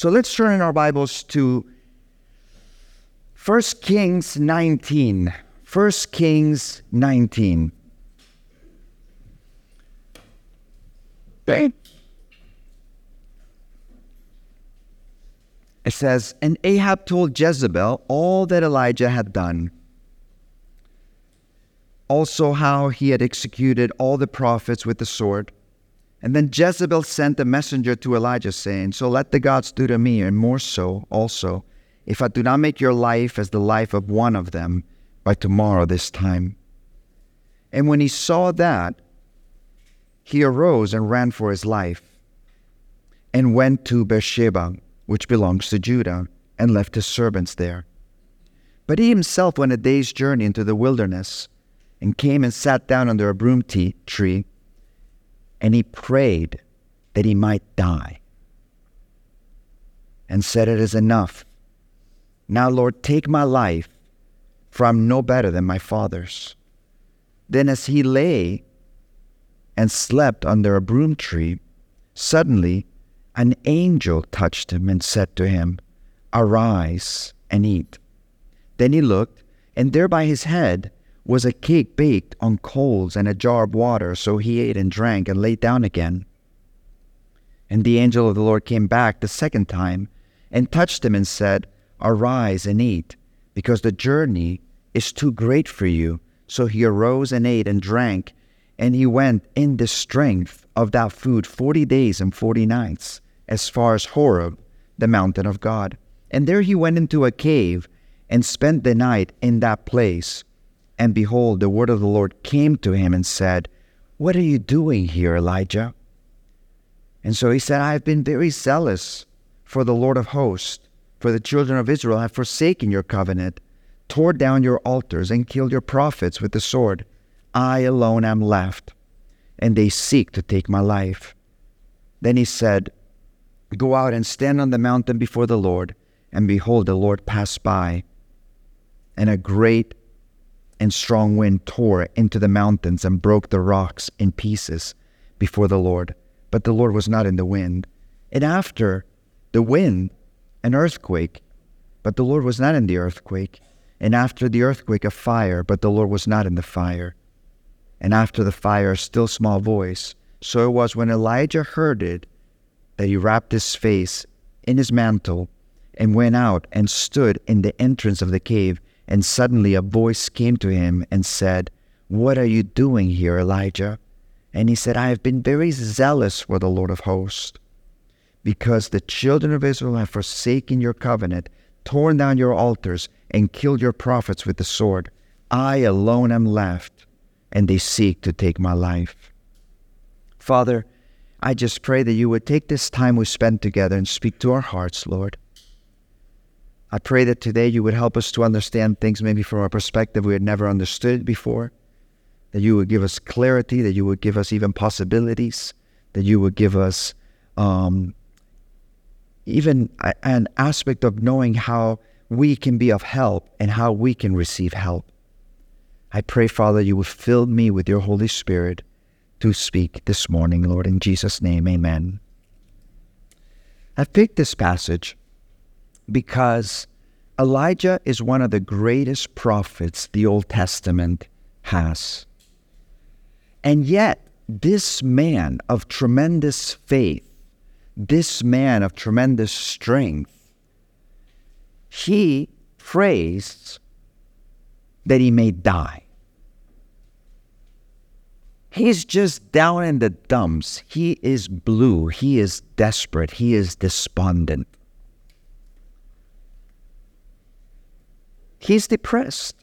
So let's turn in our Bibles to 1 Kings 19. 1 Kings 19. Okay. It says, And Ahab told Jezebel all that Elijah had done, also how he had executed all the prophets with the sword. And then Jezebel sent a messenger to Elijah, saying, So let the gods do to me, and more so also, if I do not make your life as the life of one of them by tomorrow this time. And when he saw that, he arose and ran for his life, and went to Beersheba which belongs to Judah, and left his servants there. But he himself went a day's journey into the wilderness, and came and sat down under a broom tree, and he prayed that he might die, and said, It is enough. Now, Lord, take my life, for I'm no better than my father's. Then, as he lay and slept under a broom tree, suddenly an angel touched him and said to him, Arise and eat. Then he looked, and there by his head was a cake baked on coals and a jar of water. So he ate and drank and lay down again. And the angel of the Lord came back the second time and touched him and said, Arise and eat, because the journey is too great for you. So he arose and ate and drank, and he went in the strength of that food forty days and forty nights, as far as Horeb, the mountain of God. And there he went into a cave and spent the night in that place. And behold, the word of the Lord came to him and said, What are you doing here, Elijah? And so he said, I have been very zealous for the Lord of hosts, for the children of Israel have forsaken your covenant, tore down your altars, and killed your prophets with the sword. I alone am left, and they seek to take my life. Then he said, Go out and stand on the mountain before the Lord. And behold, the Lord passed by, and a great and strong wind tore into the mountains and broke the rocks in pieces before the Lord. But the Lord was not in the wind. And after the wind, an earthquake, but the Lord was not in the earthquake. And after the earthquake, a fire, but the Lord was not in the fire and after the fire a still small voice. So it was when Elijah heard it that he wrapped his face in his mantle and went out and stood in the entrance of the cave. And suddenly a voice came to him and said, What are you doing here, Elijah? And he said, I have been very zealous for the Lord of hosts, because the children of Israel have forsaken your covenant, torn down your altars, and killed your prophets with the sword. I alone am left and they seek to take my life. Father, I just pray that you would take this time we spend together and speak to our hearts, Lord. I pray that today you would help us to understand things maybe from a perspective we had never understood before, that you would give us clarity, that you would give us even possibilities, that you would give us um, even a, an aspect of knowing how we can be of help and how we can receive help. I pray, Father, you would fill me with your Holy Spirit to speak this morning, Lord. In Jesus' name, amen. I picked this passage because Elijah is one of the greatest prophets the Old Testament has. And yet, this man of tremendous faith, this man of tremendous strength, he prays that he may die. He's just down in the dumps. He is blue. He is desperate. He is despondent. He's depressed.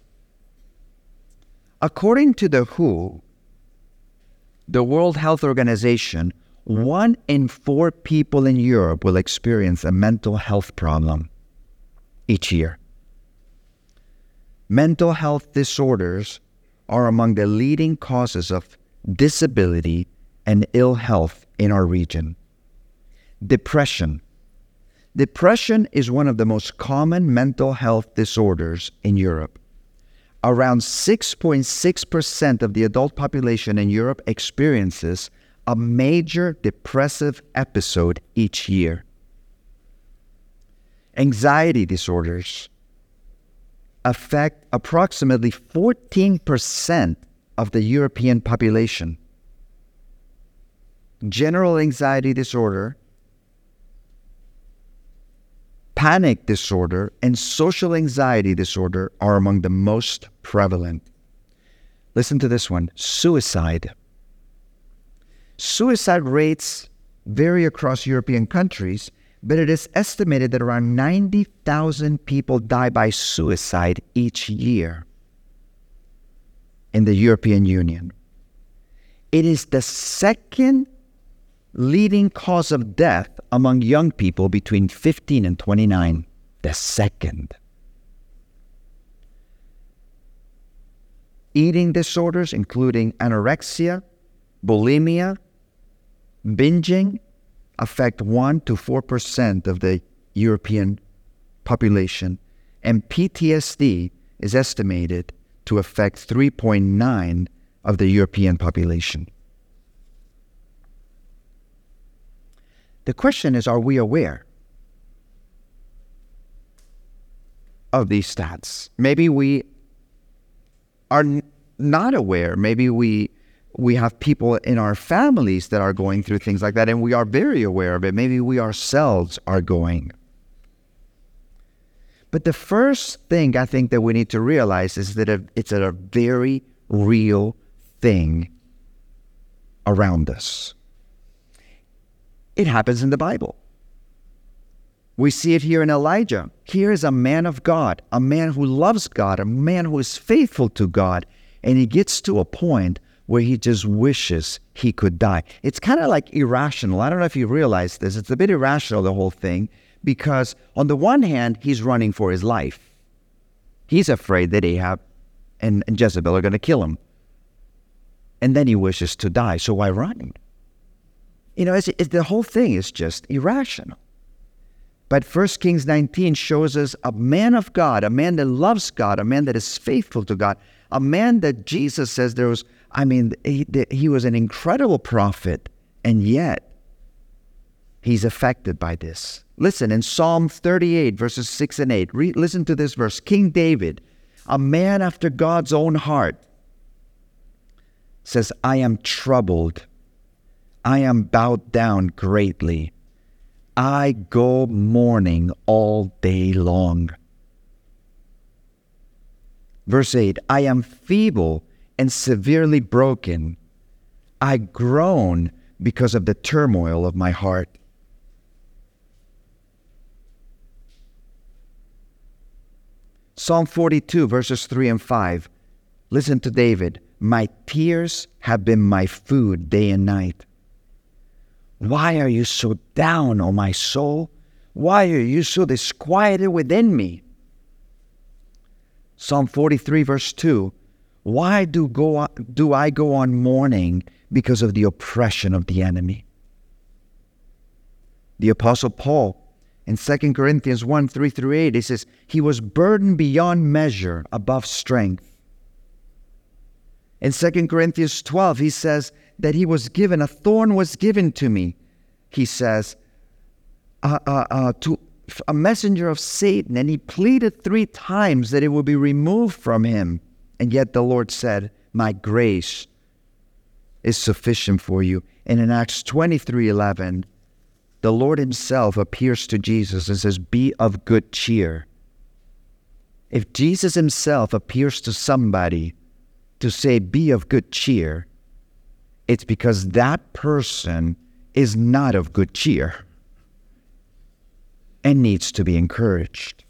According to the WHO, the World Health Organization, one in four people in Europe will experience a mental health problem each year. Mental health disorders are among the leading causes of disability and ill health in our region. Depression. Depression is one of the most common mental health disorders in Europe. Around 6.6% of the adult population in Europe experiences a major depressive episode each year. anxiety disorders affect approximately 14% of the European population. General anxiety disorder, panic disorder, and social anxiety disorder are among the most prevalent. Listen to this one suicide. Suicide rates vary across European countries, but it is estimated that around 90,000 people die by suicide each year in the European Union. It is the second leading cause of death among young people between 15 and 29. The second. Eating disorders, including anorexia, bulimia, binging, affect 1 to 4% of the European population, and PTSD is estimated to affect 3.9 of the European population. The question is are we aware of these stats? Maybe we are not aware. Maybe we we have people in our families that are going through things like that and we are very aware of it. Maybe we ourselves are going. But the first thing I think that we need to realize is that it's a very real thing around us. It happens in the Bible. We see it here in Elijah. Here is a man of God, a man who loves God, a man who is faithful to God, and he gets to a point where he just wishes he could die. It's kind of like irrational. I don't know if you realize this. It's a bit irrational, the whole thing, because on the one hand, he's running for his life. He's afraid that Ahab and, and Jezebel are going to kill him. And then he wishes to die. So why run? You know, it's, it's, the whole thing is just irrational. But 1 Kings 19 shows us a man of God, a man that loves God, a man that is faithful to God, a man that Jesus says there was I mean, he, he was an incredible prophet, and yet he's affected by this. Listen, in Psalm 38, verses 6 and 8, re- listen to this verse. King David, a man after God's own heart, says, I am troubled. I am bowed down greatly. I go mourning all day long. Verse 8 I am feeble and severely broken. I groan because of the turmoil of my heart. Psalm 42, verses 3 and 5. Listen to David. My tears have been my food day and night. Why are you so down, O my soul? Why are you so disquieted within me? Psalm 43, verse 2 why do, go on, do I go on mourning because of the oppression of the enemy? The Apostle Paul in 2 Corinthians 1 3 through 8, he says, He was burdened beyond measure, above strength. In 2 Corinthians 12, he says that he was given, a thorn was given to me, he says, uh, uh, uh, to a messenger of Satan, and he pleaded three times that it would be removed from him. And yet the Lord said, My grace is sufficient for you. And in Acts 23 11, the Lord Himself appears to Jesus and says, Be of good cheer. If Jesus Himself appears to somebody to say, Be of good cheer, it's because that person is not of good cheer and needs to be encouraged.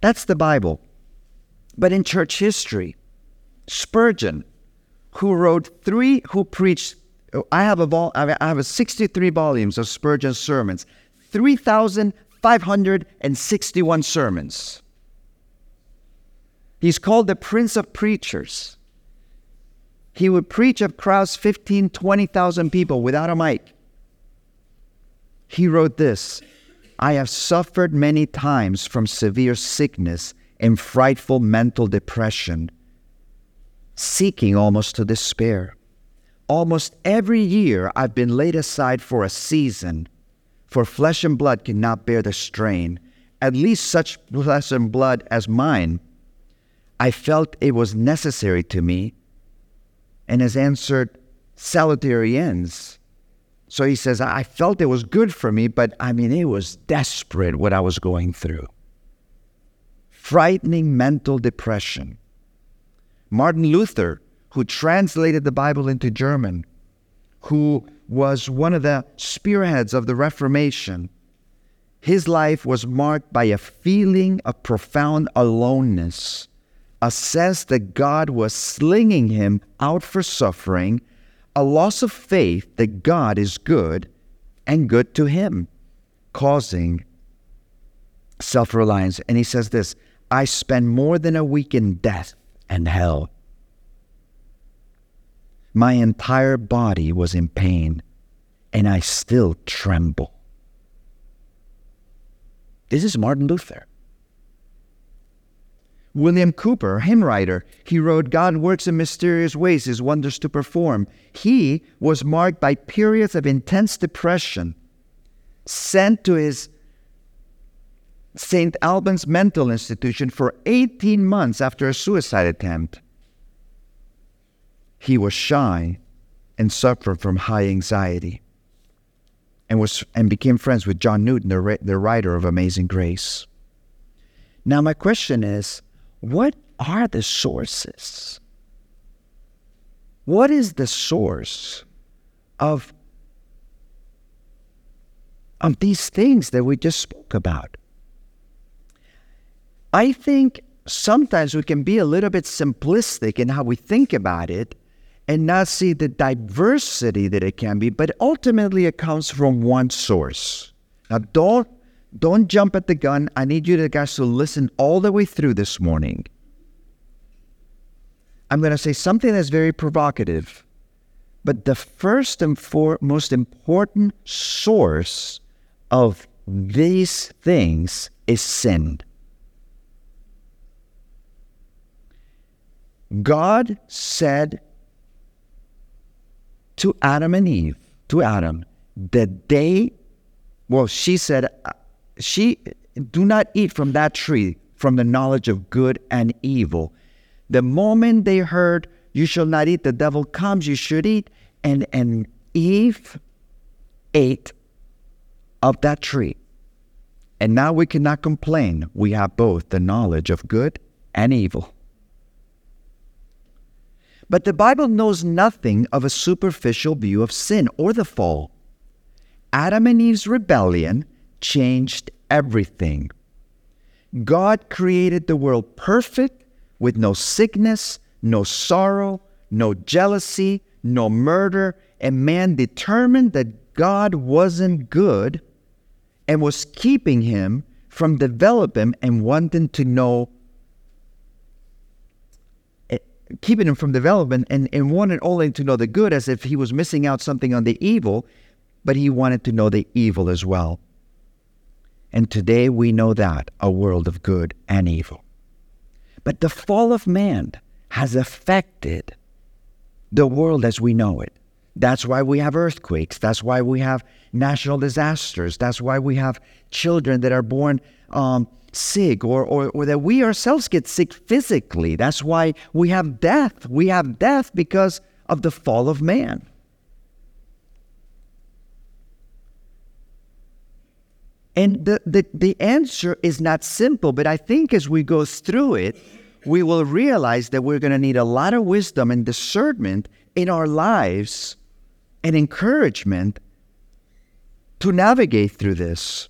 That's the Bible. But in church history, Spurgeon, who wrote three, who preached, I have a vol, I have a 63 volumes of Spurgeon's sermons, 3,561 sermons. He's called the Prince of Preachers. He would preach of crowds 15, 20,000 people without a mic. He wrote this I have suffered many times from severe sickness and frightful mental depression, seeking almost to despair. Almost every year, I've been laid aside for a season, for flesh and blood cannot bear the strain, at least such flesh and blood as mine. I felt it was necessary to me, and has answered salutary ends. So he says, I felt it was good for me, but I mean, it was desperate what I was going through. Frightening mental depression. Martin Luther, who translated the Bible into German, who was one of the spearheads of the Reformation, his life was marked by a feeling of profound aloneness, a sense that God was slinging him out for suffering a loss of faith that God is good and good to him, causing self reliance. And he says this I spent more than a week in death and hell. My entire body was in pain, and I still tremble. This is Martin Luther. William Cowper, hymn writer, he wrote, God works in mysterious ways, his wonders to perform. He was marked by periods of intense depression, sent to his St. Albans mental institution for 18 months after a suicide attempt. He was shy and suffered from high anxiety and, was, and became friends with John Newton, the, the writer of Amazing Grace. Now, my question is what are the sources? What is the source of, of these things that we just spoke about? I think sometimes we can be a little bit simplistic in how we think about it and not see the diversity that it can be, but ultimately it comes from one source. Now, don't don't jump at the gun. I need you guys to listen all the way through this morning. I'm going to say something that's very provocative, but the first and most important source of these things is sin. God said to Adam and Eve, to Adam, that they, well, she said, she do not eat from that tree from the knowledge of good and evil. The moment they heard, you shall not eat, the devil comes, you should eat. And, and Eve ate of that tree. And now we cannot complain. We have both the knowledge of good and evil. But the Bible knows nothing of a superficial view of sin or the fall. Adam and Eve's rebellion changed everything. God created the world perfect with no sickness, no sorrow, no jealousy, no murder, and man determined that God wasn't good and was keeping him from developing and wanting to know, eh, keeping him from development and, and wanted only to know the good as if he was missing out something on the evil, but he wanted to know the evil as well. And today we know that a world of good and evil. But the fall of man has affected the world as we know it. That's why we have earthquakes. That's why we have national disasters. That's why we have children that are born um, sick or, or, or that we ourselves get sick physically. That's why we have death. We have death because of the fall of man. And the, the, the answer is not simple, but I think as we go through it, we will realize that we're going to need a lot of wisdom and discernment in our lives and encouragement to navigate through this.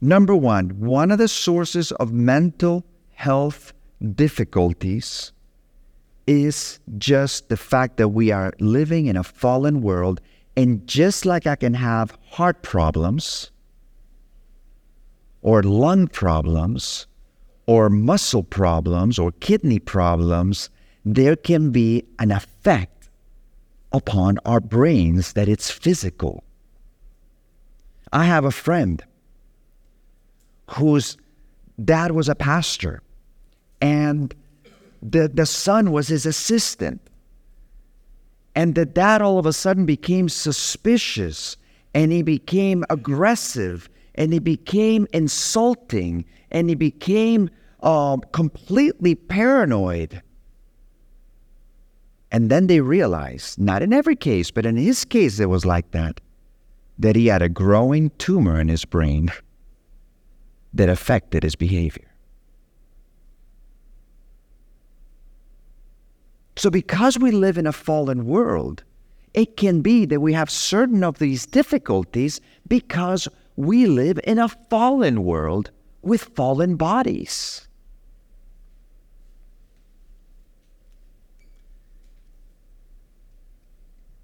Number one, one of the sources of mental health difficulties is just the fact that we are living in a fallen world and just like I can have heart problems or lung problems or muscle problems or kidney problems, there can be an effect upon our brains that it's physical. I have a friend whose dad was a pastor and the, the son was his assistant And that dad all of a sudden became suspicious and he became aggressive and he became insulting and he became uh, completely paranoid. And then they realized, not in every case, but in his case, it was like that, that he had a growing tumor in his brain that affected his behavior. So, because we live in a fallen world, it can be that we have certain of these difficulties because we live in a fallen world with fallen bodies.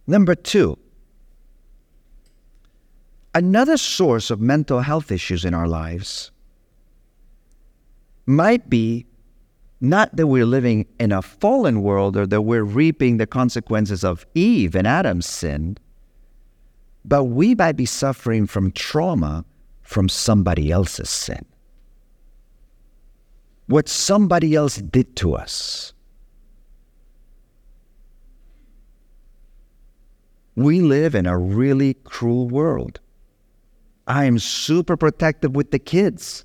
Number two, another source of mental health issues in our lives might be not that we're living in a fallen world or that we're reaping the consequences of Eve and Adam's sin, but we might be suffering from trauma from somebody else's sin. What somebody else did to us. We live in a really cruel world. I am super protective with the kids.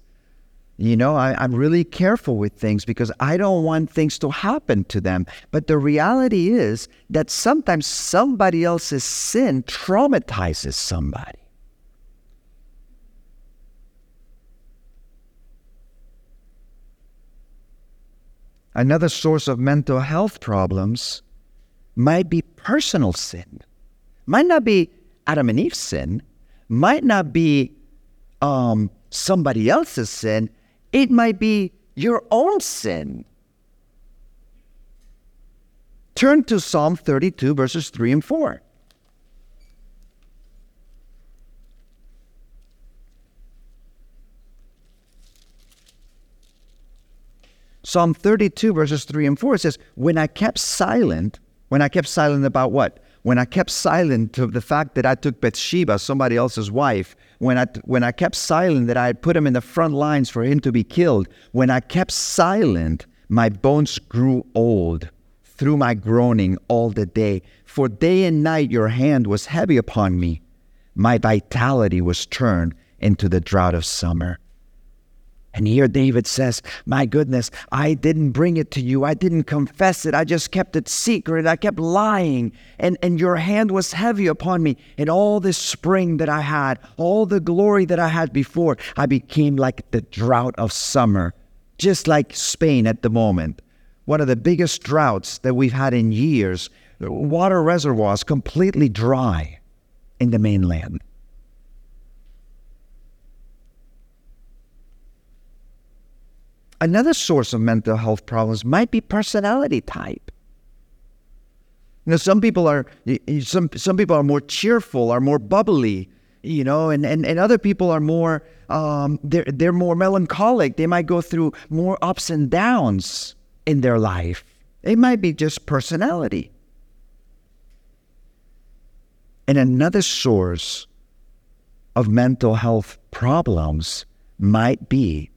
You know, I, am really careful with things because I don't want things to happen to them. But the reality is that sometimes somebody else's sin traumatizes somebody. Another source of mental health problems might be personal sin. Might not be Adam and Eve's sin, might not be um, somebody else's sin, it might be your own sin. Turn to Psalm 32, verses 3 and 4. Psalm 32, verses 3 and 4 says, When I kept silent, when I kept silent about what? When I kept silent of the fact that I took Bathsheba, somebody else's wife, when I, when I kept silent that I had put him in the front lines for him to be killed, when I kept silent, my bones grew old through my groaning all the day. For day and night your hand was heavy upon me. My vitality was turned into the drought of summer. And here David says, My goodness, I didn't bring it to you. I didn't confess it. I just kept it secret. I kept lying. And, and your hand was heavy upon me. And all this spring that I had, all the glory that I had before, I became like the drought of summer, just like Spain at the moment. One of the biggest droughts that we've had in years. Water reservoirs completely dry in the mainland. Another source of mental health problems might be personality type. You know, some people are some some people are more cheerful, are more bubbly, you know, and, and, and other people are more um, they're they're more melancholic. They might go through more ups and downs in their life. It might be just personality. And another source of mental health problems might be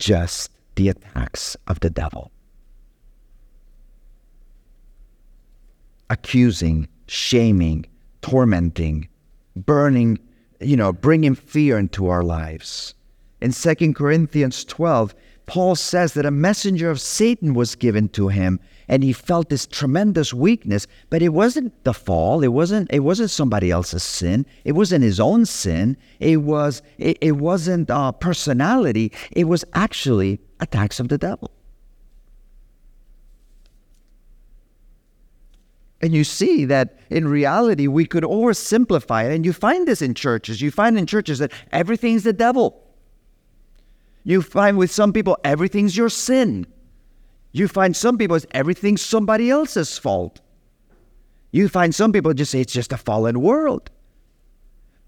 just the attacks of the devil. Accusing, shaming, tormenting, burning, you know, bringing fear into our lives. In 2 Corinthians 12, Paul says that a messenger of Satan was given to him and he felt this tremendous weakness, but it wasn't the fall, it wasn't it wasn't somebody else's sin, it wasn't his own sin, it was it, it wasn't uh, personality, it was actually attacks of the devil. And you see that in reality, we could oversimplify it. And you find this in churches. You find in churches that everything's the devil. You find with some people, everything's your sin. You find some people, everything's somebody else's fault. You find some people just say it's just a fallen world.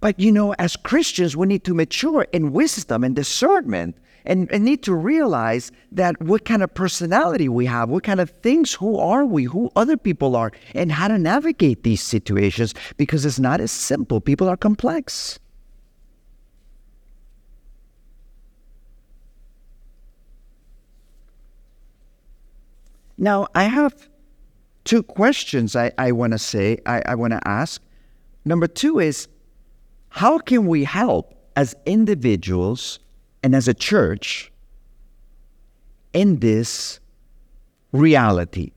But you know, as Christians, we need to mature in wisdom and discernment and, and need to realize that what kind of personality we have, what kind of things, who are we, who other people are, and how to navigate these situations because it's not as simple. People are complex. Now, I have two questions I, I want to say, I, I want to ask. Number two is how can we help as individuals and as a church in this reality?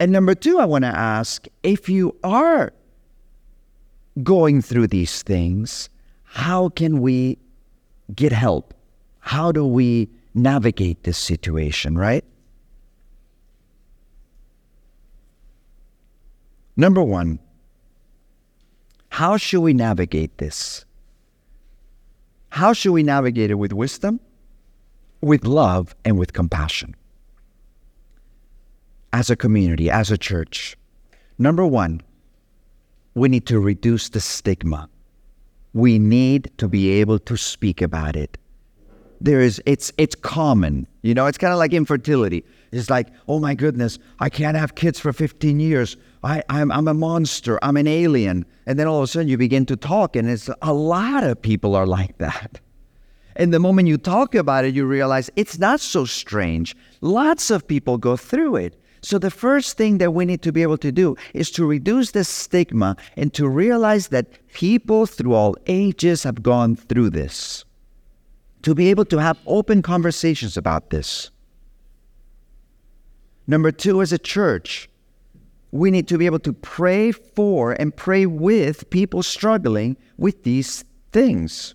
And number two, I want to ask if you are going through these things, how can we get help? How do we navigate this situation, right? Number one, how should we navigate this? How should we navigate it with wisdom, with love, and with compassion? As a community, as a church, number one, we need to reduce the stigma. We need to be able to speak about it. There is it's it's common. You know, it's kind of like infertility. It's like, oh my goodness, I can't have kids for 15 years. I, I'm, I'm a monster. I'm an alien. And then all of a sudden you begin to talk, and it's a lot of people are like that. And the moment you talk about it, you realize it's not so strange. Lots of people go through it. So, the first thing that we need to be able to do is to reduce the stigma and to realize that people through all ages have gone through this. To be able to have open conversations about this. Number two, as a church, we need to be able to pray for and pray with people struggling with these things.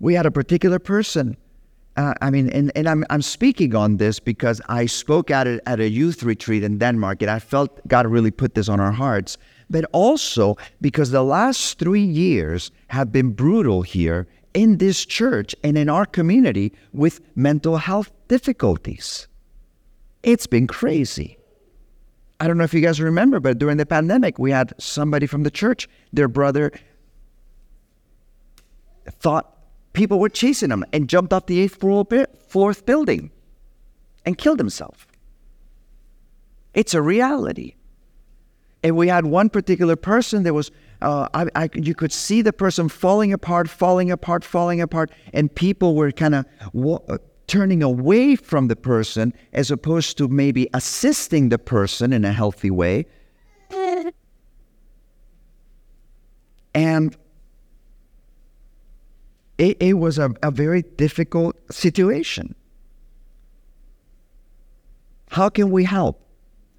We had a particular person uh, I mean, and, and I'm, I'm speaking on this because I spoke at it at a youth retreat in Denmark, and I felt God really put this on our hearts. But also because the last three years have been brutal here in this church and in our community with mental health difficulties. It's been crazy. I don't know if you guys remember, but during the pandemic, we had somebody from the church, their brother thought people were chasing him and jumped off the eighth floor, fourth building and killed himself. It's a reality. And we had one particular person that was, uh, I, I, you could see the person falling apart, falling apart, falling apart, and people were kind of turning away from the person as opposed to maybe assisting the person in a healthy way. And it, it was a, a very difficult situation. How can we help?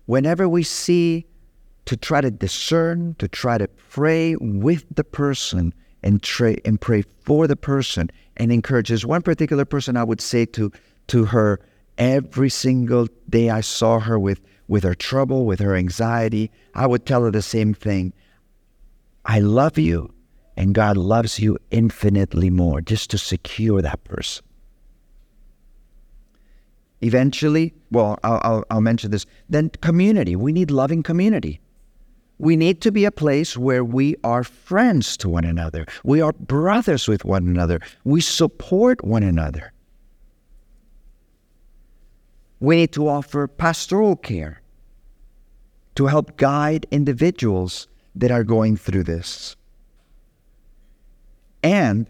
Whenever we see to try to discern, to try to pray with the person and, tra- and pray for the person and encourage. There's one particular person I would say to, to her every single day I saw her with, with her trouble, with her anxiety. I would tell her the same thing I love you and God loves you infinitely more just to secure that person. Eventually, well, I'll, I'll, I'll, mention this. Then, community. We need loving community. We need to be a place where we are friends to one another. We are brothers with one another. We support one another. We need to offer pastoral care to help guide individuals that are going through this. And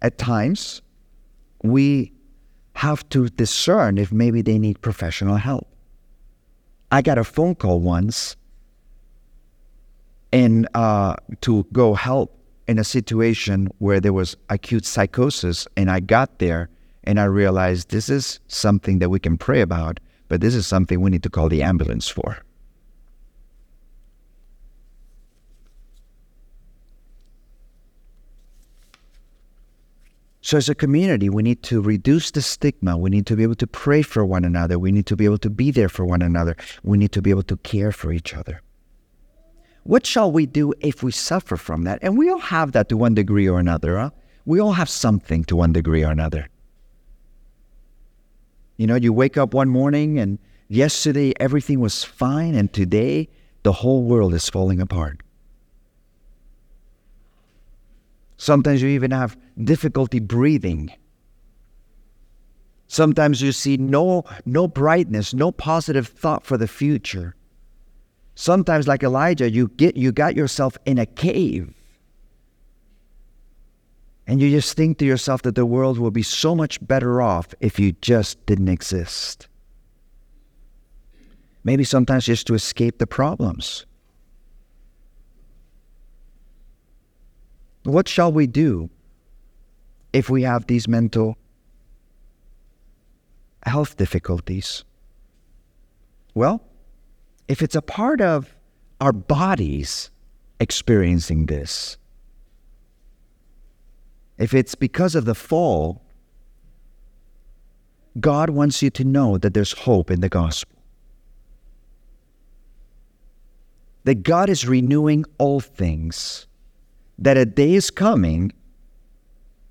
at times, we have to discern if maybe they need professional help. I got a phone call once and uh, to go help in a situation where there was acute psychosis, and I got there and I realized this is something that we can pray about, but this is something we need to call the ambulance for. So, as a community, we need to reduce the stigma. We need to be able to pray for one another. We need to be able to be there for one another. We need to be able to care for each other. What shall we do if we suffer from that? And we all have that to one degree or another. Huh? We all have something to one degree or another. You know, you wake up one morning and yesterday everything was fine, and today the whole world is falling apart. Sometimes you even have difficulty breathing. Sometimes you see no, no brightness, no positive thought for the future. Sometimes, like Elijah, you, get, you got yourself in a cave. And you just think to yourself that the world will be so much better off if you just didn't exist. Maybe sometimes just to escape the problems. What shall we do if we have these mental health difficulties? Well, if it's a part of our bodies experiencing this, if it's because of the fall, God wants you to know that there's hope in the gospel. That God is renewing all things, that a day is coming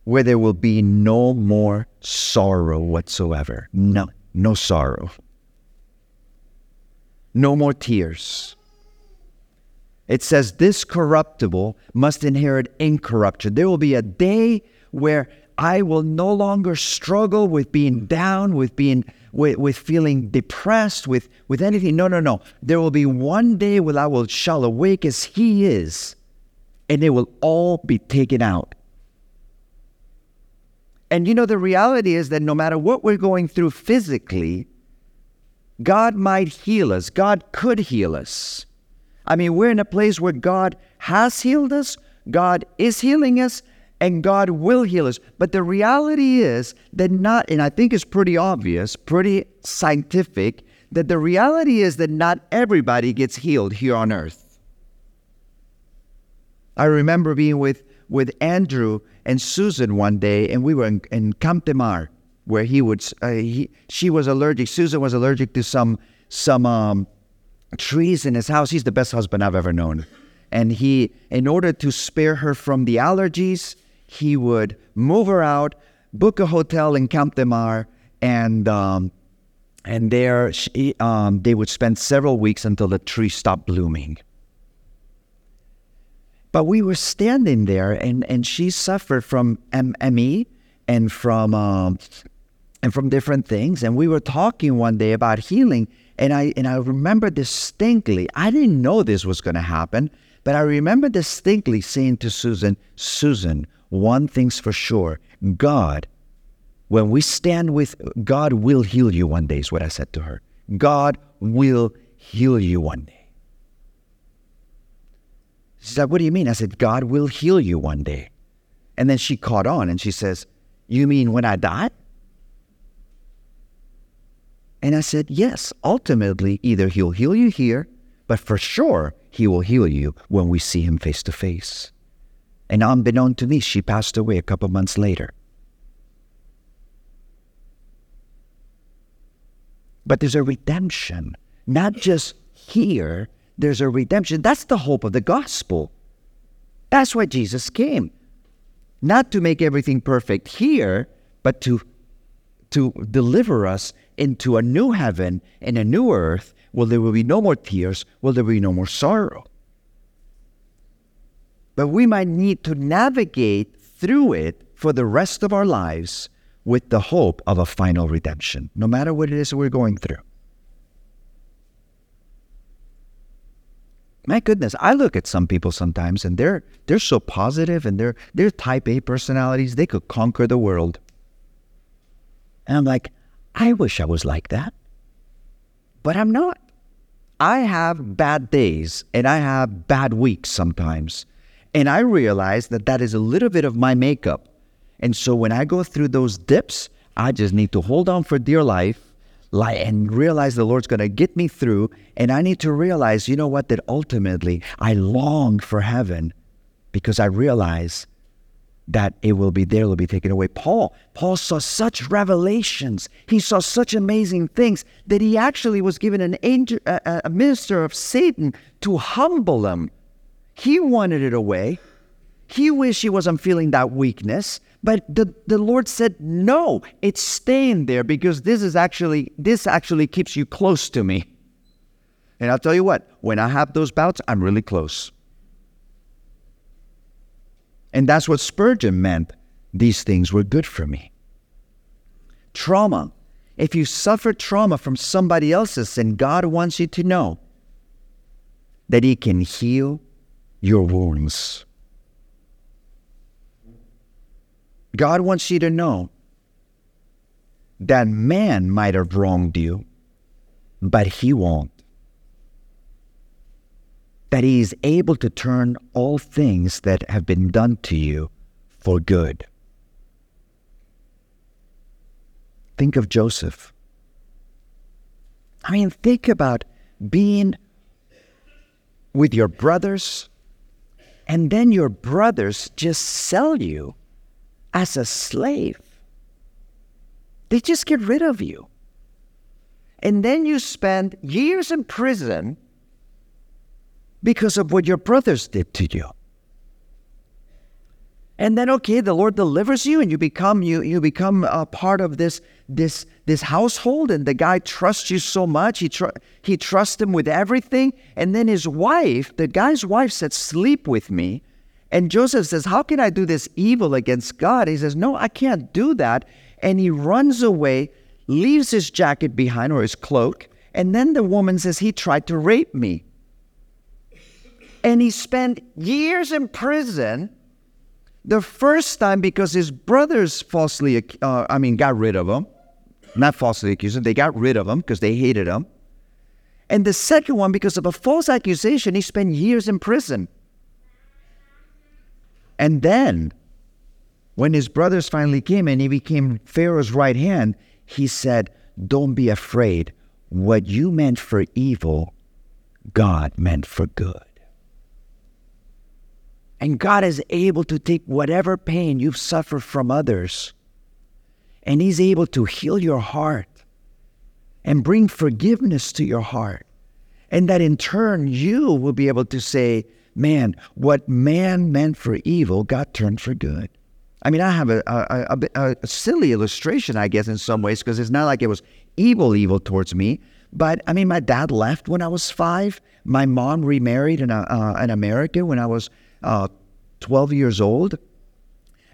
where there will be no more sorrow whatsoever. No, no sorrow. No more tears. It says, This corruptible must inherit incorruption. There will be a day where I will no longer struggle with being down, with being with, with feeling depressed, with, with anything. No, no, no. There will be one day where I will shall awake as he is, and it will all be taken out. And you know, the reality is that no matter what we're going through physically, God might heal us. God could heal us. I mean, we're in a place where God has healed us, God is healing us, and God will heal us. But the reality is that not, and I think it's pretty obvious, pretty scientific, that the reality is that not everybody gets healed here on earth. I remember being with with Andrew and Susan one day, and we were in, in Camp de Mar, where he would. Uh, he, she was allergic. Susan was allergic to some some um, trees in his house. He's the best husband I've ever known, and he, in order to spare her from the allergies, he would move her out, book a hotel in Camp de Mar, and um, and there she, um, they would spend several weeks until the tree stopped blooming. But we were standing there, and, and she suffered from ME and from um, and from different things. And we were talking one day about healing, and I and I remember distinctly. I didn't know this was going to happen, but I remember distinctly saying to Susan, "Susan, one thing's for sure: God, when we stand with God, will heal you one day." Is what I said to her. God will heal you one day. She said, What do you mean? I said, God will heal you one day. And then she caught on and she says, You mean when I die? And I said, Yes, ultimately, either he'll heal you here, but for sure, he will heal you when we see him face to face. And unbeknown to me, she passed away a couple months later. But there's a redemption, not just here, there's a redemption. That's the hope of the gospel. That's why Jesus came. Not to make everything perfect here, but to, to deliver us into a new heaven and a new earth where there will be no more tears, where there will be no more sorrow. But we might need to navigate through it for the rest of our lives with the hope of a final redemption, no matter what it is we're going through. my goodness, I look at some people sometimes and they're they're so positive and they're they're type A personalities, they could conquer the world. And I'm like, I wish I was like that. But I'm not. I have bad days and I have bad weeks sometimes. And I realize that that is a little bit of my makeup. And so when I go through those dips, I just need to hold on for dear life and realize the Lord's going to get me through. And I need to realize, you know what, that ultimately I long for heaven because I realize that it will be there, it will be taken away. Paul, Paul saw such revelations. He saw such amazing things that he actually was given an angel, a, a minister of Satan to humble him. He wanted it away. He wished he wasn't feeling that weakness. But the, the Lord said, No, it's staying there because this is actually this actually keeps you close to me. And I'll tell you what, when I have those bouts, I'm really close. And that's what Spurgeon meant. These things were good for me. Trauma. If you suffer trauma from somebody else's sin, God wants you to know that He can heal your wounds. God wants you to know that man might have wronged you, but he won't. That he is able to turn all things that have been done to you for good. Think of Joseph. I mean, think about being with your brothers, and then your brothers just sell you as a slave. They just get rid of you. And then you spend years in prison because of what your brothers did to you. And then okay, the Lord delivers you and you become you you become a part of this this this household and the guy trusts you so much. He tr- he trusts him with everything and then his wife, the guy's wife said sleep with me. And Joseph says, "How can I do this evil against God?" He says, "No, I can't do that." And he runs away, leaves his jacket behind or his cloak, and then the woman says he tried to rape me. And he spent years in prison. The first time because his brothers falsely, uh, I mean, got rid of him. Not falsely accused him, they got rid of him because they hated him. And the second one, because of a false accusation, he spent years in prison. And then, when his brothers finally came and he became Pharaoh's right hand, he said, Don't be afraid. What you meant for evil, God meant for good. And God is able to take whatever pain you've suffered from others, and He's able to heal your heart and bring forgiveness to your heart. And that in turn, you will be able to say, Man, what man meant for evil, God turned for good. I mean, I have a, a, a, a silly illustration, I guess, in some ways, because it's not like it was evil, evil towards me. But I mean, my dad left when I was five. My mom remarried in, uh, in America when I was uh, 12 years old.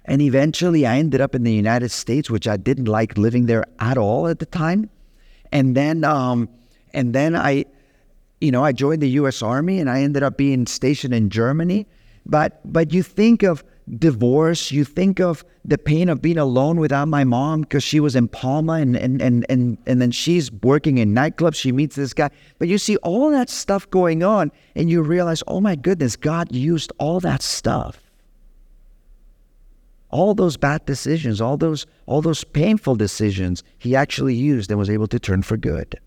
And eventually I ended up in the United States, which I didn't like living there at all at the time. And then, um, and then I, you know, I joined the U.S. Army and I ended up being stationed in Germany. But, but you think of divorce, you think of the pain of being alone without my mom because she was in Palma and, and, and, and, and then she's working in nightclubs. She meets this guy. But you see all that stuff going on and you realize, oh my goodness, God used all that stuff. All those bad decisions, all those all those painful decisions, he actually used and was able to turn for good.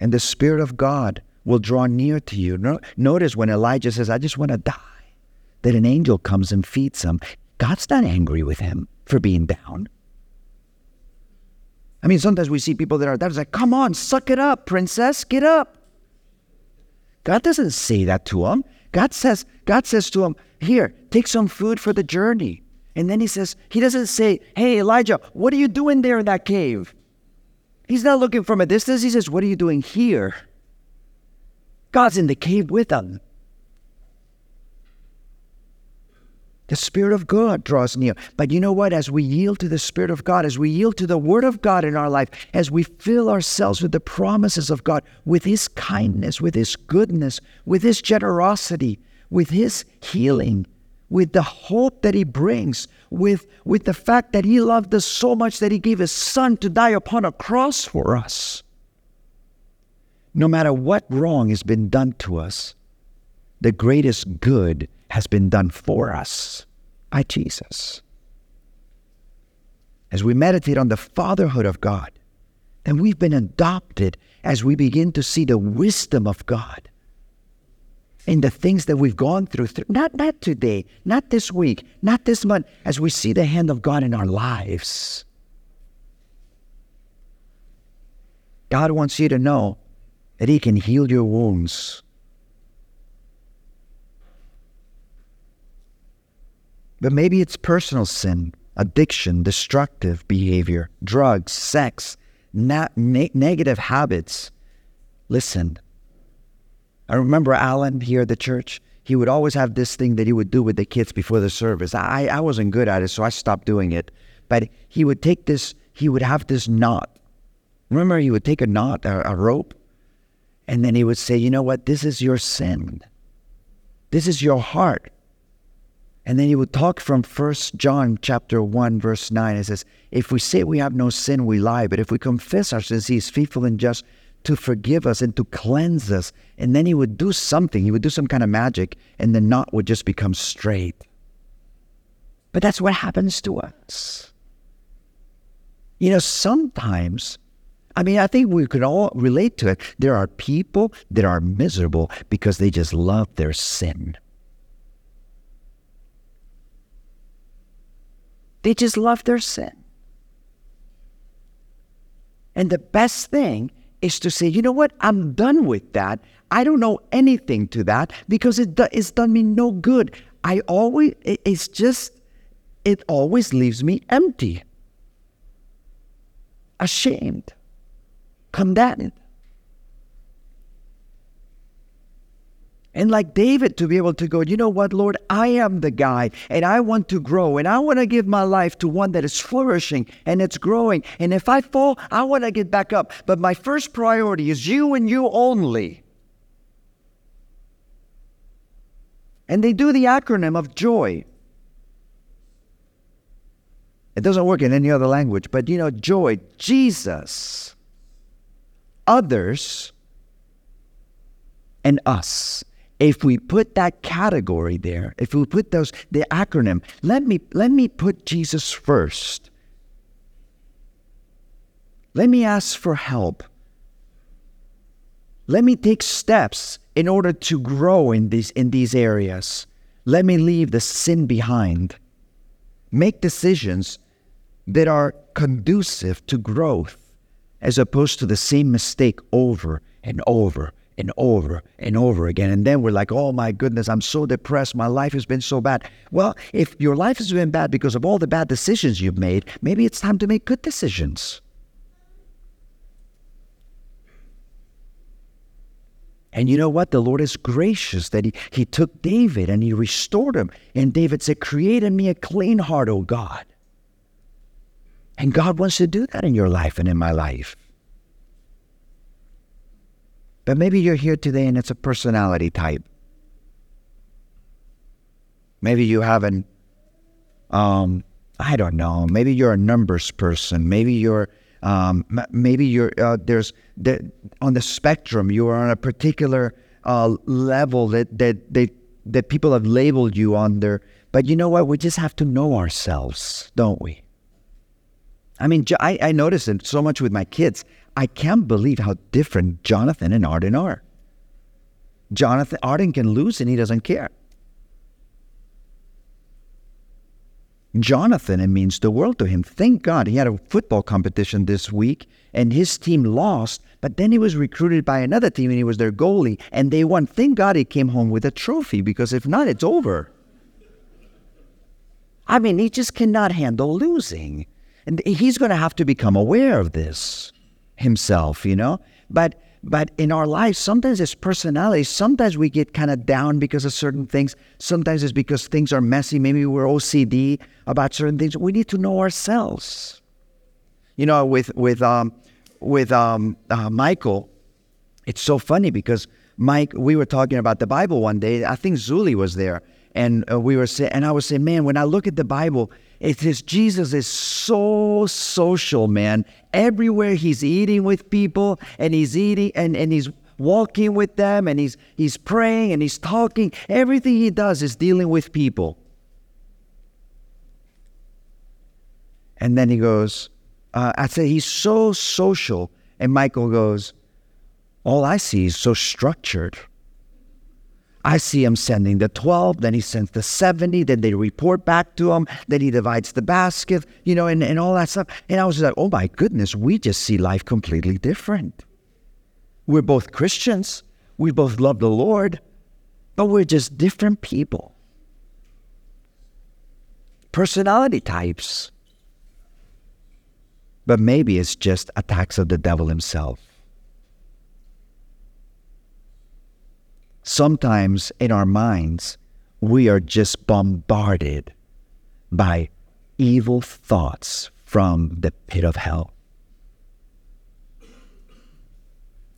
And the Spirit of God will draw near to you. No, notice when Elijah says, I just want to die, that an angel comes and feeds him. God's not angry with him for being down. I mean, sometimes we see people that are down. It's like, come on, suck it up, princess, get up. God doesn't say that to him. God says, God says to him, here, take some food for the journey. And then he says, he doesn't say, hey, Elijah, what are you doing there in that cave? He's not looking from a distance. He says, what are you doing here? God's in the cave with them. The Spirit of God draws near. But you know what? As we yield to the Spirit of God, as we yield to the Word of God in our life, as we fill ourselves with the promises of God, with His kindness, with His goodness, with His generosity, with His healing, with the hope that He brings, with, with the fact that He loved us so much that He gave His Son to die upon a cross for us no matter what wrong has been done to us, the greatest good has been done for us by Jesus. As we meditate on the fatherhood of God, then we've been adopted as we begin to see the wisdom of God in the things that we've gone through, not, not today, not this week, not this month, as we see the hand of God in our lives. God wants you to know that He can heal your wounds. But maybe it's personal sin, addiction, destructive behavior, drugs, sex, na- ne- negative habits. Listen, I remember Alan here at the church. He would always have this thing that he would do with the kids before the service. I, I wasn't good at it, so I stopped doing it. But he would take this, he would have this knot. Remember, he would take a knot, a, a rope, and then he would say, You know what? This is your sin. This is your heart. And then he would talk from First John chapter 1, verse 9. It says, If we say we have no sin, we lie. But if we confess our sins, he is faithful and just to forgive us and to cleanse us. And then he would do something, he would do some kind of magic, and the knot would just become straight. But that's what happens to us. You know, sometimes, I mean, I think we can all relate to it. There are people that are miserable because they just love their sin. They just love their sin. And the best thing is to say, you know what? I'm done with that. I don't know anything to that because it do, it's done me no good. I always, it's just, it always leaves me empty, ashamed, condemned. And like David, to be able to go, you know what, Lord, I am the guy and I want to grow and I want to give my life to one that is flourishing and it's growing. And if I fall, I want to get back up. But my first priority is you and you only. And they do the acronym of joy. It doesn't work in any other language, but you know, joy, Jesus, others, and us if we put that category there, if we put those the acronym, let me let me put Jesus first. Let me ask for help. Let me take steps in order to grow in these in these areas. Let me leave the sin behind. Make decisions that are conducive to growth as opposed to the same mistake over and over and over and over again. And then we're like, oh my goodness, I'm so depressed. My life has been so bad. Well, if your life has been bad because of all the bad decisions you've made, maybe it's time to make good decisions. And you know what? The Lord is gracious that he, he took David and he restored him. And David said, Create in me a clean heart, O God. And God wants to do that in your life and in my life. But maybe you're here today and it's a personality type. Maybe you haven't, um, I don't know, maybe you're a numbers person. Maybe you're, um, maybe you're, uh, there's, the, on the spectrum, you are on a particular uh, level that, that, that, that people have labeled you under. But you know what? We just have to know ourselves, don't we? I mean, I, I notice it so much with my kids. I can't believe how different Jonathan and Arden are. Jonathan Arden can lose and he doesn't care. Jonathan, it means the world to him. Thank God he had a football competition this week and his team lost, but then he was recruited by another team and he was their goalie and they won. Thank God he came home with a trophy because if not, it's over. I mean, he just cannot handle losing. And he's going to have to become aware of this himself, you know? But but in our lives, sometimes it's personality. Sometimes we get kind of down because of certain things. Sometimes it's because things are messy. Maybe we're OCD about certain things. We need to know ourselves. You know, with with um, with um, uh, Michael, it's so funny because Mike, we were talking about the Bible one day. I think Zuli was there, and uh, we were saying, and I was saying, man, when I look at the Bible, it says Jesus is so social, man. Everywhere he's eating with people, and he's eating, and, and he's walking with them, and he's he's praying, and he's talking. Everything he does is dealing with people. And then he goes, uh, I say he's so social, and Michael goes, all I see is so structured. I see him sending the 12, then he sends the 70, then they report back to him, then he divides the basket, you know, and, and all that stuff. And I was like, oh my goodness, we just see life completely different. We're both Christians, we both love the Lord, but we're just different people. Personality types. But maybe it's just attacks of the devil himself. Sometimes in our minds, we are just bombarded by evil thoughts from the pit of hell.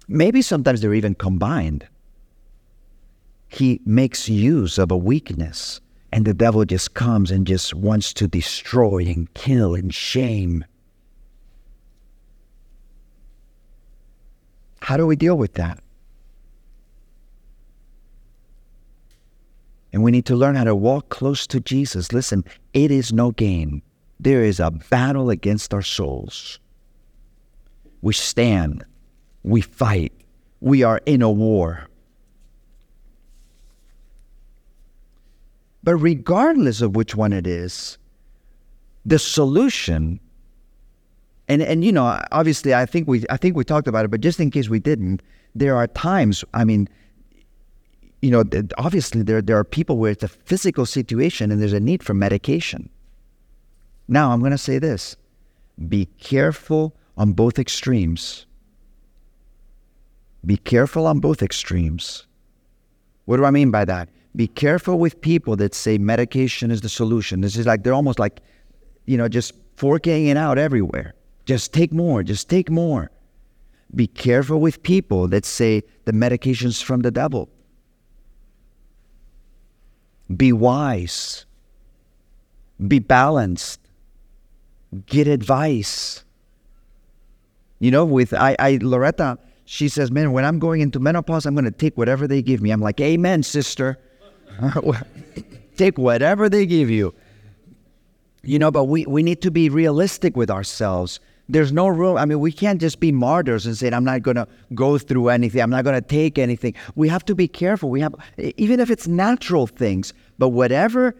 Maybe sometimes they're even combined. He makes use of a weakness, and the devil just comes and just wants to destroy and kill and shame. How do we deal with that? And we need to learn how to walk close to Jesus. Listen, it is no game. There is a battle against our souls. We stand, we fight, we are in a war. But regardless of which one it is, the solution and and you know obviously I think we I think we talked about it but just in case we didn't there are times I mean you know obviously there there are people where it's a physical situation and there's a need for medication now I'm going to say this be careful on both extremes be careful on both extremes what do I mean by that be careful with people that say medication is the solution. This is like they're almost like, you know, just forking it out everywhere. Just take more, just take more. Be careful with people that say the medication's from the devil. Be wise. Be balanced. Get advice. You know, with I, I Loretta, she says, Man, when I'm going into menopause, I'm gonna take whatever they give me. I'm like, Amen, sister. Take whatever they give you. You know, but we, we need to be realistic with ourselves. There's no room. I mean, we can't just be martyrs and say, I'm not going to go through anything. I'm not going to take anything. We have to be careful. We have, even if it's natural things, but whatever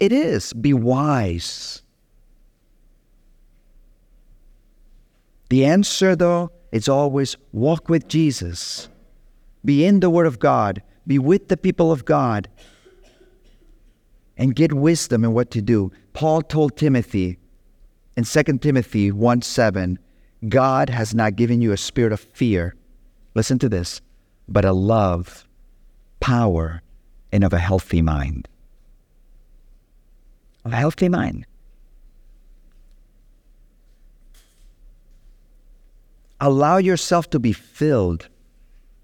it is, be wise. The answer, though, is always walk with Jesus, be in the Word of God, be with the people of God and get wisdom in what to do. Paul told Timothy in 2 Timothy 1 7, God has not given you a spirit of fear. Listen to this, but a love, power, and of a healthy mind. Of a healthy mind. Allow yourself to be filled,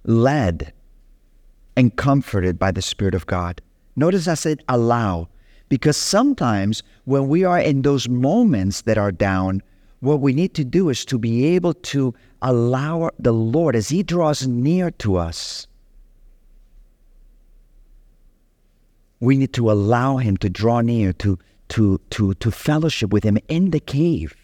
led, and comforted by the Spirit of God. Notice I said allow, because sometimes when we are in those moments that are down, what we need to do is to be able to allow the Lord as He draws near to us. We need to allow Him to draw near, to, to, to, to fellowship with Him in the cave.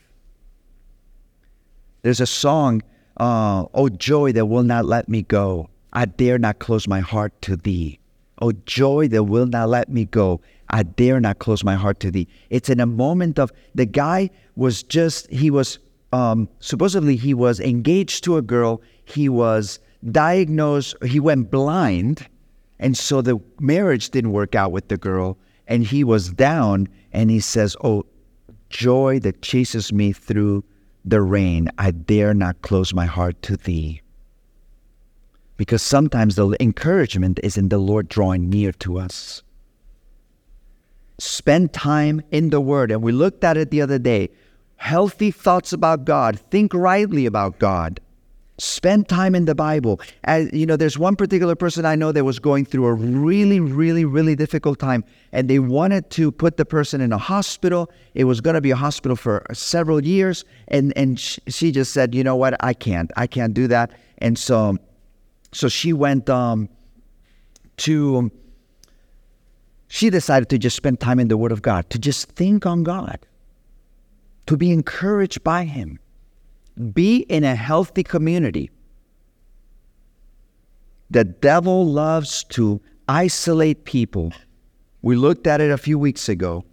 There's a song, uh, Oh Joy That Will Not Let Me Go. I dare not close my heart to thee. Oh joy that will not let me go. I dare not close my heart to thee. It's in a moment of the guy was just, he was um, supposedly he was engaged to a girl. He was diagnosed, he went blind. And so the marriage didn't work out with the girl. And he was down and he says, Oh, joy that chases me through the rain. I dare not close my heart to thee. Because sometimes the encouragement is in the Lord drawing near to us. Spend time in the Word. And we looked at it the other day. Healthy thoughts about God. Think rightly about God. Spend time in the Bible. As, you know, there's one particular person I know that was going through a really, really, really difficult time, and they wanted to put the person in a hospital. It was going to be a hospital for several years, and and she just said, you know what, I can't, I can't do that. And so so she went um, to, she decided to just spend time in the Word of God, to just think on God, to be encouraged by Him, be in a healthy community. The devil loves to isolate people. We looked at it a few weeks ago.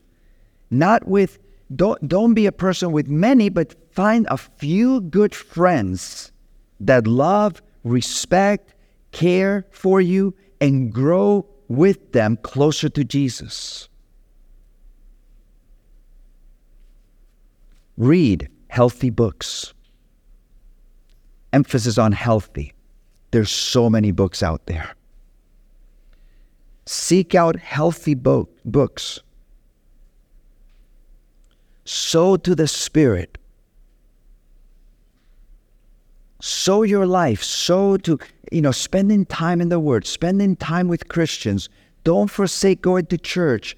Not with, don't, don't be a person with many, but find a few good friends that love, respect, care for you, and grow with them closer to Jesus. Read healthy books. Emphasis on healthy. There's so many books out there. Seek out healthy bo- books. Sow to the Spirit sow your life, sow to, you know, spending time in the Word, spending time with Christians. Don't forsake going to church.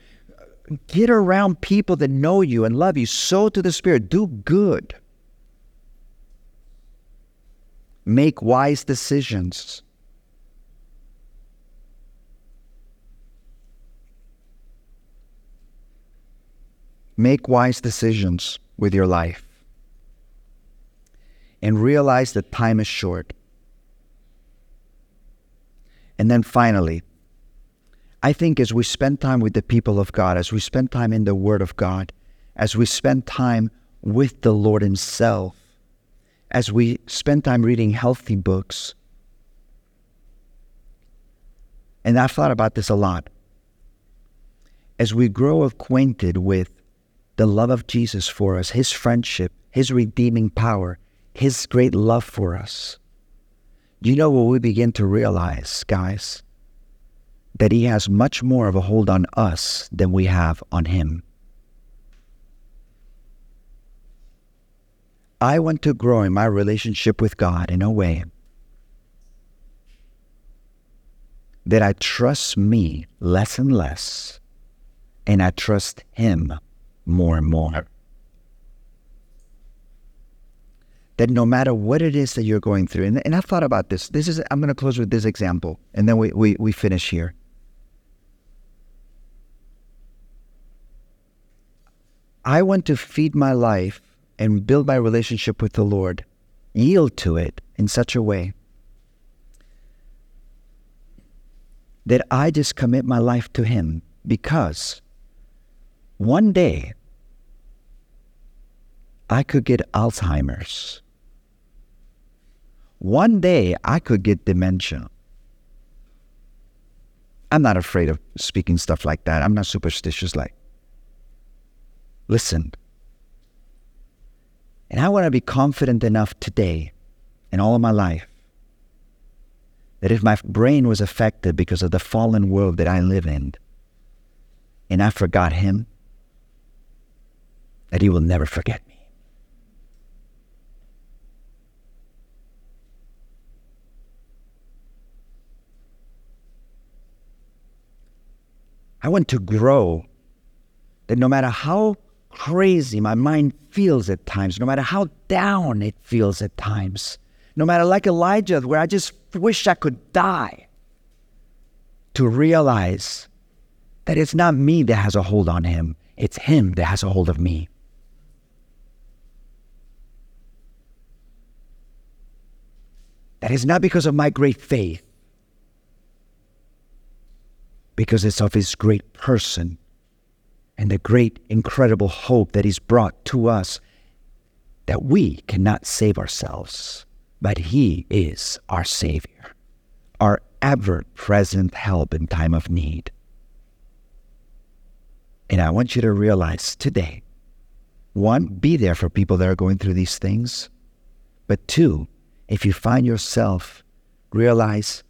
Get around people that know you and love you. Sow to the Spirit. Do good. make wise decisions. Make wise decisions with your life. And realize that time is short. And then finally, I think as we spend time with the people of God, as we spend time in the Word of God, as we spend time with the Lord Himself, as we spend time reading healthy books, and I've thought about this a lot. As we grow acquainted with the love of Jesus for us, His friendship, His redeeming power, His great love for us, you know what we begin to realize, guys? That He has much more of a hold on us than we have on Him. I want to grow in my relationship with God in a way that I trust me less and less, and I trust Him more and more. That no matter what it is that you're going through, and, and I've thought about this. This is I'm going to close with this example, and then we, we, we finish here. I want to feed my life and build my relationship with the Lord, yield to it in such a way that I just commit my life to Him because one day I could get Alzheimer's. One day I could get dementia. I'm not afraid of speaking stuff like that. I'm not superstitious like. Listen. And I want to be confident enough today and all of my life that if my brain was affected because of the fallen world that I live in, and I forgot Him, that He will never forget me. I want to grow. That no matter how crazy my mind feels at times, no matter how down it feels at times, no matter like Elijah, where I just wish I could die, to realize that it's not me that has a hold on him, it's him that has a hold of me. That is not because of my great faith, because it's of his great person and the great, incredible hope that he's brought to us that we cannot save ourselves, but he is our Savior, our ever present help in time of need. And I want you to realize today one, be there for people that are going through these things. But two, if you find yourself, realize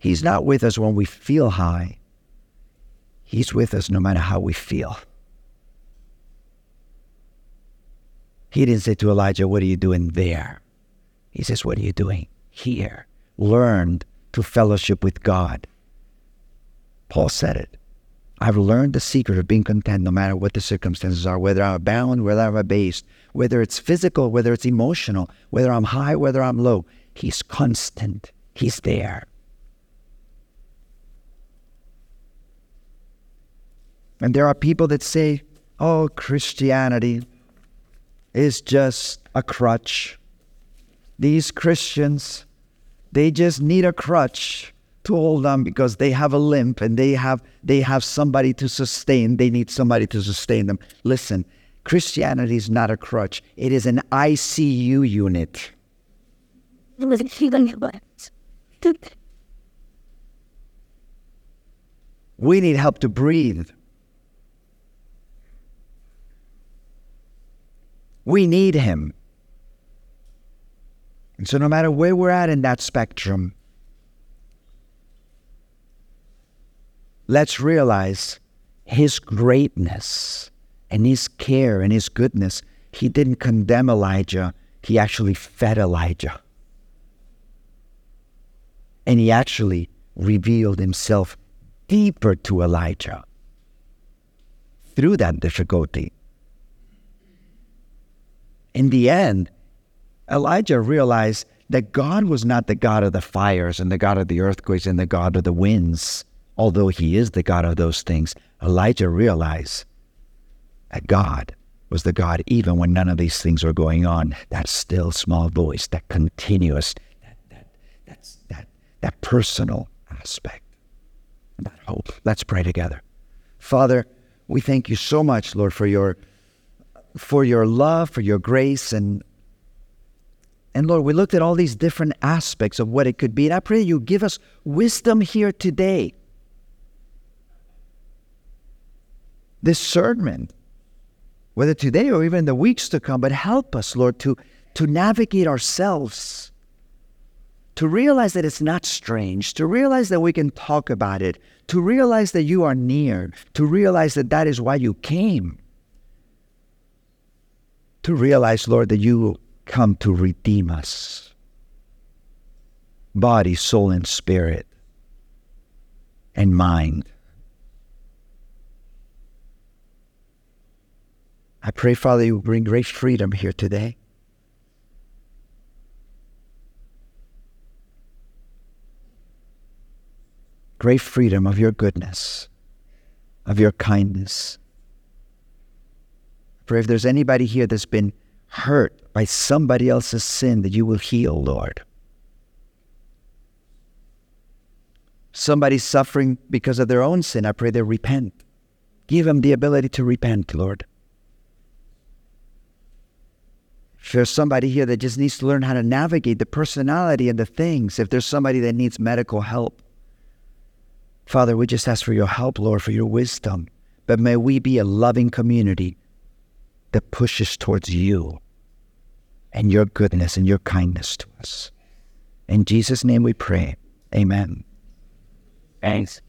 He's not with us when we feel high. He's with us no matter how we feel. He didn't say to Elijah, What are you doing there? He says, What are you doing here? Learned to fellowship with God. Paul said it. I've learned the secret of being content no matter what the circumstances are, whether I'm bound, whether I'm abased, whether it's physical, whether it's emotional, whether I'm high, whether I'm low. He's constant. He's there. And there are people that say, oh, Christianity is just a crutch. These Christians, they just need a crutch to hold on because they have a limp and they have they have somebody to sustain. They need somebody to sustain them. Listen, Christianity is not a crutch. It is an ICU unit. We need help to breathe. We need Him. And so, no matter where we're at in that spectrum, let's realize His greatness and His care and His goodness. He didn't condemn Elijah, He actually fed Elijah. And He actually revealed Himself deeper to Elijah through that difficulty in the end, Elijah realized that God was not the God of the fires and the God of the earthquakes and the God of the winds, although he is the God of those things. Elijah realized that God was the God even when none of these things were going on. That still small voice, that continuous, that that that's that that personal aspect, that hope. Let's pray together. Father, we thank you so much, Lord, for your for your love, for your grace, and and Lord, we looked at all these different aspects of what it could be. And I pray you give us wisdom here today. Discernment, whether today or even the weeks to come, but help us, Lord, to, to navigate ourselves, to realize that it's not strange, to realize that we can talk about it, to realize that you are near, to realize that that is why you came, to realize, Lord, that you come to redeem us body, soul, and spirit, and mind. I pray, Father, you bring great freedom here today. Great freedom of your goodness, of your kindness. Pray if there's anybody here that's been hurt by somebody else's sin that you will heal, Lord. Somebody suffering because of their own sin, I pray they repent. Give them the ability to repent, Lord. If there's somebody here that just needs to learn how to navigate the personality and the things, if there's somebody that needs medical help, Father, we just ask for your help, Lord, for your wisdom. But may we be a loving community that pushes towards you and your goodness and your kindness to us. In Jesus' name we pray. Amen. Thanks.